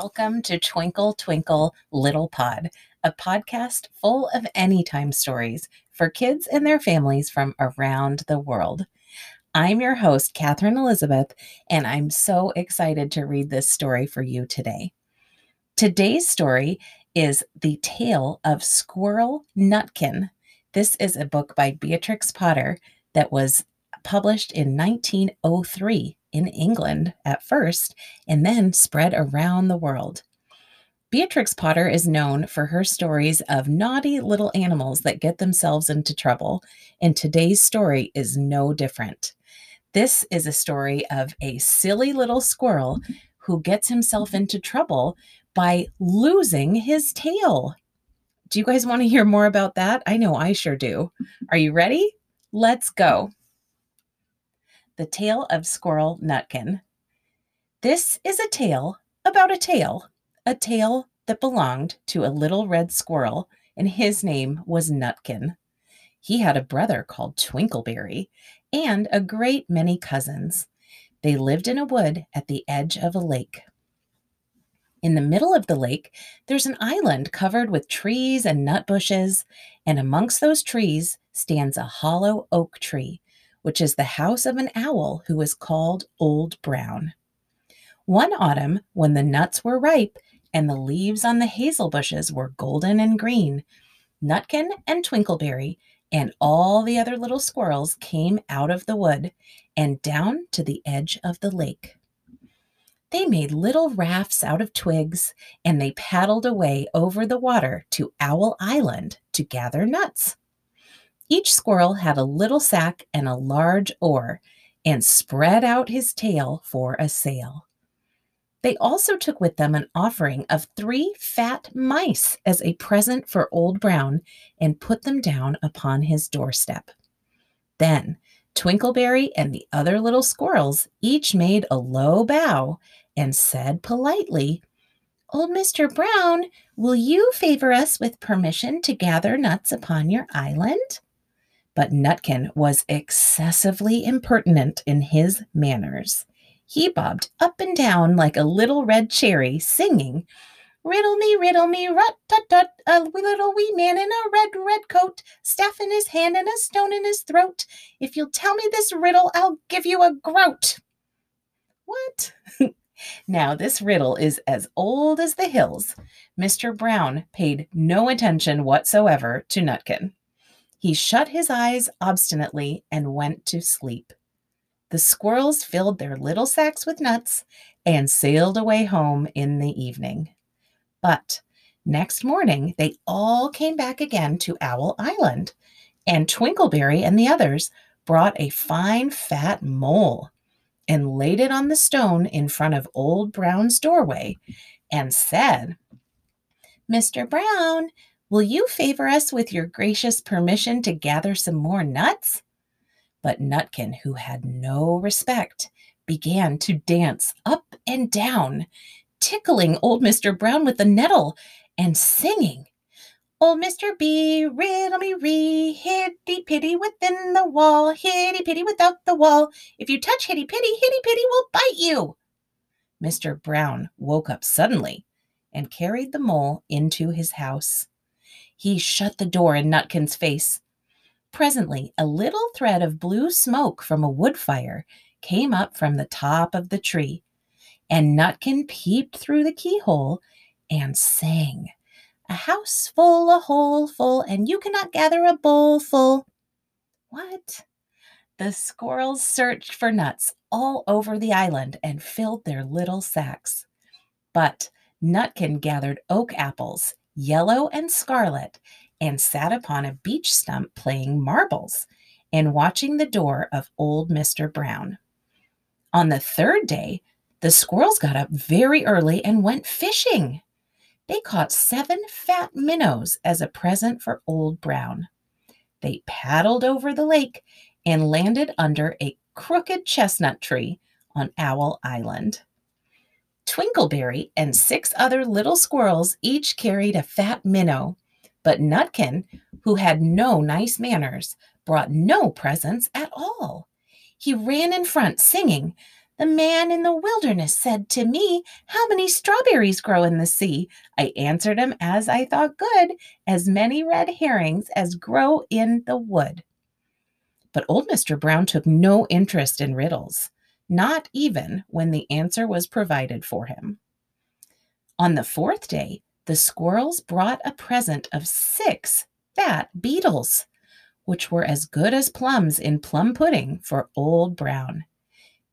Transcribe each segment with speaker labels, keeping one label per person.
Speaker 1: Welcome to Twinkle Twinkle Little Pod, a podcast full of anytime stories for kids and their families from around the world. I'm your host, Catherine Elizabeth, and I'm so excited to read this story for you today. Today's story is The Tale of Squirrel Nutkin. This is a book by Beatrix Potter that was published in 1903 in England at first and then spread around the world. Beatrix Potter is known for her stories of naughty little animals that get themselves into trouble, and today's story is no different. This is a story of a silly little squirrel who gets himself into trouble by losing his tail. Do you guys want to hear more about that? I know I sure do. Are you ready? Let's go. The Tale of Squirrel Nutkin. This is a tale about a tail, a tail that belonged to a little red squirrel, and his name was Nutkin. He had a brother called Twinkleberry and a great many cousins. They lived in a wood at the edge of a lake. In the middle of the lake, there's an island covered with trees and nut bushes, and amongst those trees stands a hollow oak tree which is the house of an owl who is called Old Brown. One autumn, when the nuts were ripe and the leaves on the hazel bushes were golden and green, Nutkin and Twinkleberry and all the other little squirrels came out of the wood and down to the edge of the lake. They made little rafts out of twigs and they paddled away over the water to Owl Island to gather nuts. Each squirrel had a little sack and a large oar and spread out his tail for a sail. They also took with them an offering of three fat mice as a present for Old Brown and put them down upon his doorstep. Then Twinkleberry and the other little squirrels each made a low bow and said politely, Old Mr. Brown, will you favor us with permission to gather nuts upon your island? But Nutkin was excessively impertinent in his manners. He bobbed up and down like a little red cherry, singing, Riddle me, riddle me, rut tut tut, a wee little wee man in a red, red coat, staff in his hand and a stone in his throat. If you'll tell me this riddle, I'll give you a groat. What? now, this riddle is as old as the hills. Mr. Brown paid no attention whatsoever to Nutkin. He shut his eyes obstinately and went to sleep. The squirrels filled their little sacks with nuts and sailed away home in the evening. But next morning, they all came back again to Owl Island, and Twinkleberry and the others brought a fine fat mole and laid it on the stone in front of Old Brown's doorway and said, Mr. Brown, Will you favor us with your gracious permission to gather some more nuts? But Nutkin, who had no respect, began to dance up and down, tickling old Mr. Brown with the nettle and singing. Old Mr. B, riddle me ree, hitty pitty within the wall, hitty pitty without the wall. If you touch hitty pitty, hitty pitty will bite you. Mr. Brown woke up suddenly and carried the mole into his house. He shut the door in Nutkin's face. Presently, a little thread of blue smoke from a wood fire came up from the top of the tree, and Nutkin peeped through the keyhole and sang, A house full, a hole full, and you cannot gather a bowl full. What? The squirrels searched for nuts all over the island and filled their little sacks. But Nutkin gathered oak apples yellow and scarlet, and sat upon a beech stump playing marbles and watching the door of old Mr. Brown. On the third day, the squirrels got up very early and went fishing. They caught seven fat minnows as a present for Old Brown. They paddled over the lake and landed under a crooked chestnut tree on Owl Island. Twinkleberry and six other little squirrels each carried a fat minnow, but Nutkin, who had no nice manners, brought no presents at all. He ran in front, singing, The man in the wilderness said to me, How many strawberries grow in the sea? I answered him as I thought good, as many red herrings as grow in the wood. But old Mr. Brown took no interest in riddles, not even when the answer was provided for him. On the fourth day, the squirrels brought a present of six fat beetles, which were as good as plums in plum pudding for Old Brown.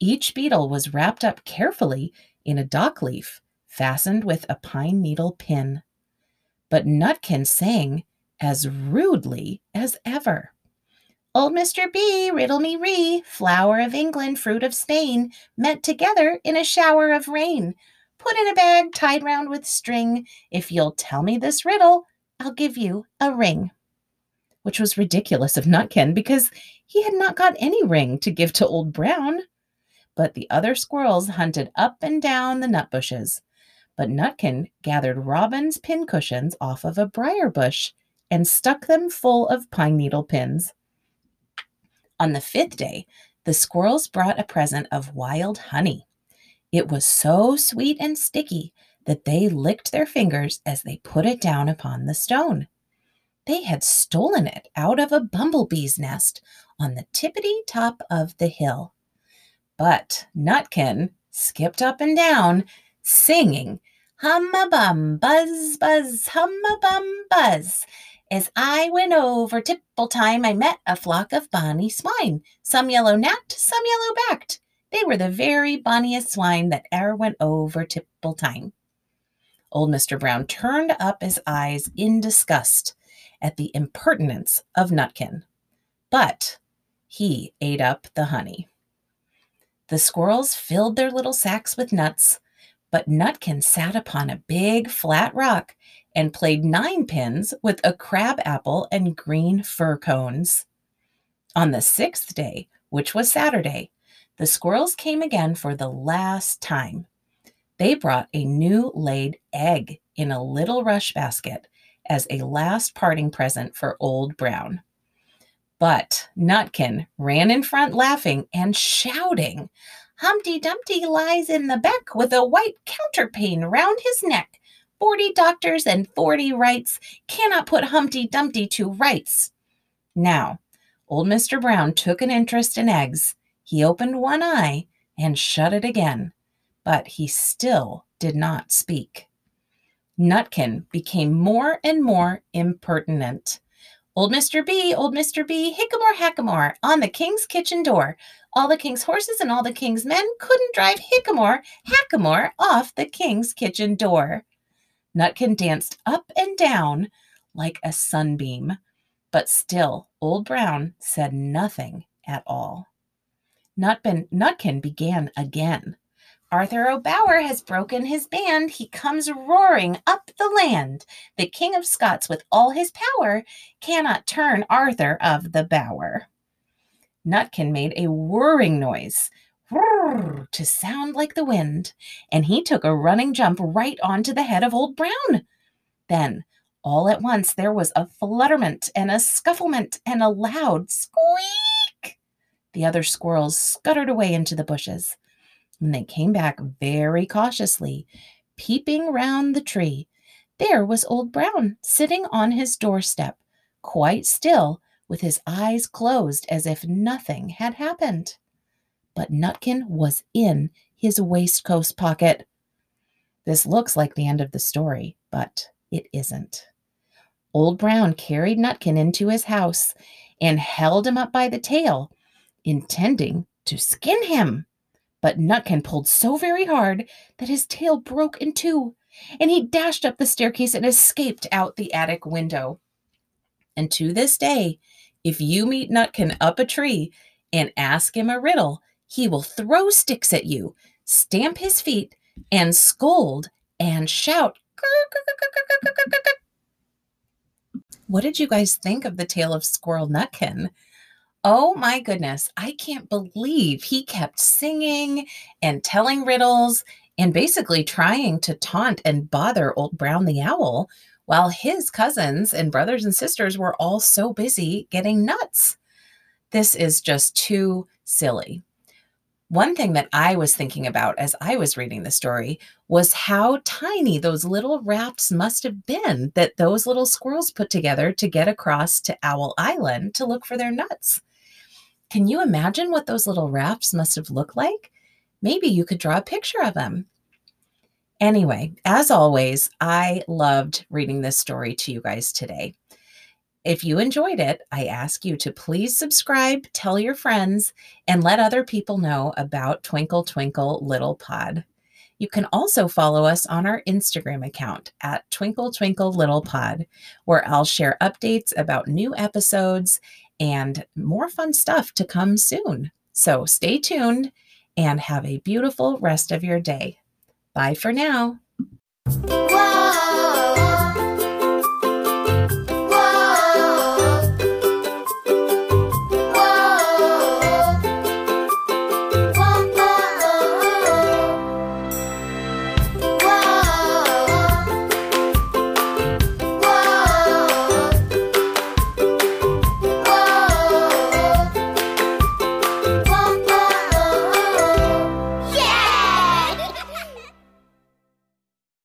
Speaker 1: Each beetle was wrapped up carefully in a dock leaf fastened with a pine needle pin. But Nutkin sang as rudely as ever. Old Mr. B, riddle me ree, flower of England, fruit of Spain, met together in a shower of rain. Put in a bag tied round with string. If you'll tell me this riddle, I'll give you a ring. Which was ridiculous of Nutkin because he had not got any ring to give to Old Brown. But the other squirrels hunted up and down the nut bushes. But Nutkin gathered robin's pincushions off of a briar bush and stuck them full of pine needle pins. On the fifth day, the squirrels brought a present of wild honey. It was so sweet and sticky that they licked their fingers as they put it down upon the stone. They had stolen it out of a bumblebee's nest on the tippity top of the hill. But Nutkin skipped up and down, singing, Hum a bum, buzz, buzz, hum a bum, buzz. As I went over Tipple-tine, I met a flock of bonny swine, some yellow nacked, some yellow backed. They were the very bonniest swine that e'er went over Tipple-tine. Old Mr. Brown turned up his eyes in disgust at the impertinence of Nutkin, but he ate up the honey. The squirrels filled their little sacks with nuts, but Nutkin sat upon a big flat rock and played nine pins with a crab apple and green fir cones. On the sixth day, which was Saturday, the squirrels came again for the last time. They brought a new laid egg in a little rush basket as a last parting present for Old Brown. But Nutkin ran in front laughing and shouting, Humpty Dumpty lies in the beck with a white counterpane round his neck. Forty doctors and forty wrights cannot put Humpty Dumpty to rights. Now, old Mr. Brown took an interest in eggs. He opened one eye and shut it again, but he still did not speak. Nutkin became more and more impertinent. Old Mr. B, old Mr. B, hickamore hackamore, on the king's kitchen door. All the king's horses and all the king's men couldn't drive hickamore hackamore off the king's kitchen door. Nutkin danced up and down like a sunbeam, but still Old Brown said nothing at all. Nutkin, Nutkin began again. Arthur O'Bower has broken his band. He comes roaring up the land. The King of Scots, with all his power, cannot turn Arthur of the Bower. Nutkin made a whirring noise to sound like the wind, and he took a running jump right onto the head of Old Brown. Then, all at once, there was a flutterment and a scufflement and a loud squeak. The other squirrels scuttered away into the bushes. When they came back very cautiously, peeping round the tree, there was Old Brown sitting on his doorstep, quite still, with his eyes closed as if nothing had happened but Nutkin was in his waistcoat pocket. This looks like the end of the story, but it isn't. Old Brown carried Nutkin into his house and held him up by the tail, intending to skin him. But Nutkin pulled so very hard that his tail broke in two, and he dashed up the staircase and escaped out the attic window. And to this day, if you meet Nutkin up a tree and ask him a riddle, he will throw sticks at you, stamp his feet, and scold and shout. What did you guys think of the tale of Squirrel Nutkin? Oh my goodness, I can't believe he kept singing and telling riddles and basically trying to taunt and bother Old Brown the Owl while his cousins and brothers and sisters were all so busy getting nuts. This is just too silly. One thing that I was thinking about as I was reading the story was how tiny those little rafts must have been that those little squirrels put together to get across to Owl Island to look for their nuts. Can you imagine what those little rafts must have looked like? Maybe you could draw a picture of them. Anyway, as always, I loved reading this story to you guys today. If you enjoyed it, I ask you to please subscribe, tell your friends, and let other people know about Twinkle Twinkle Little Pod. You can also follow us on our Instagram account at Twinkle Twinkle Little Pod, where I'll share updates about new episodes and more fun stuff to come soon. So stay tuned and have a beautiful rest of your day. Bye for now. Wow.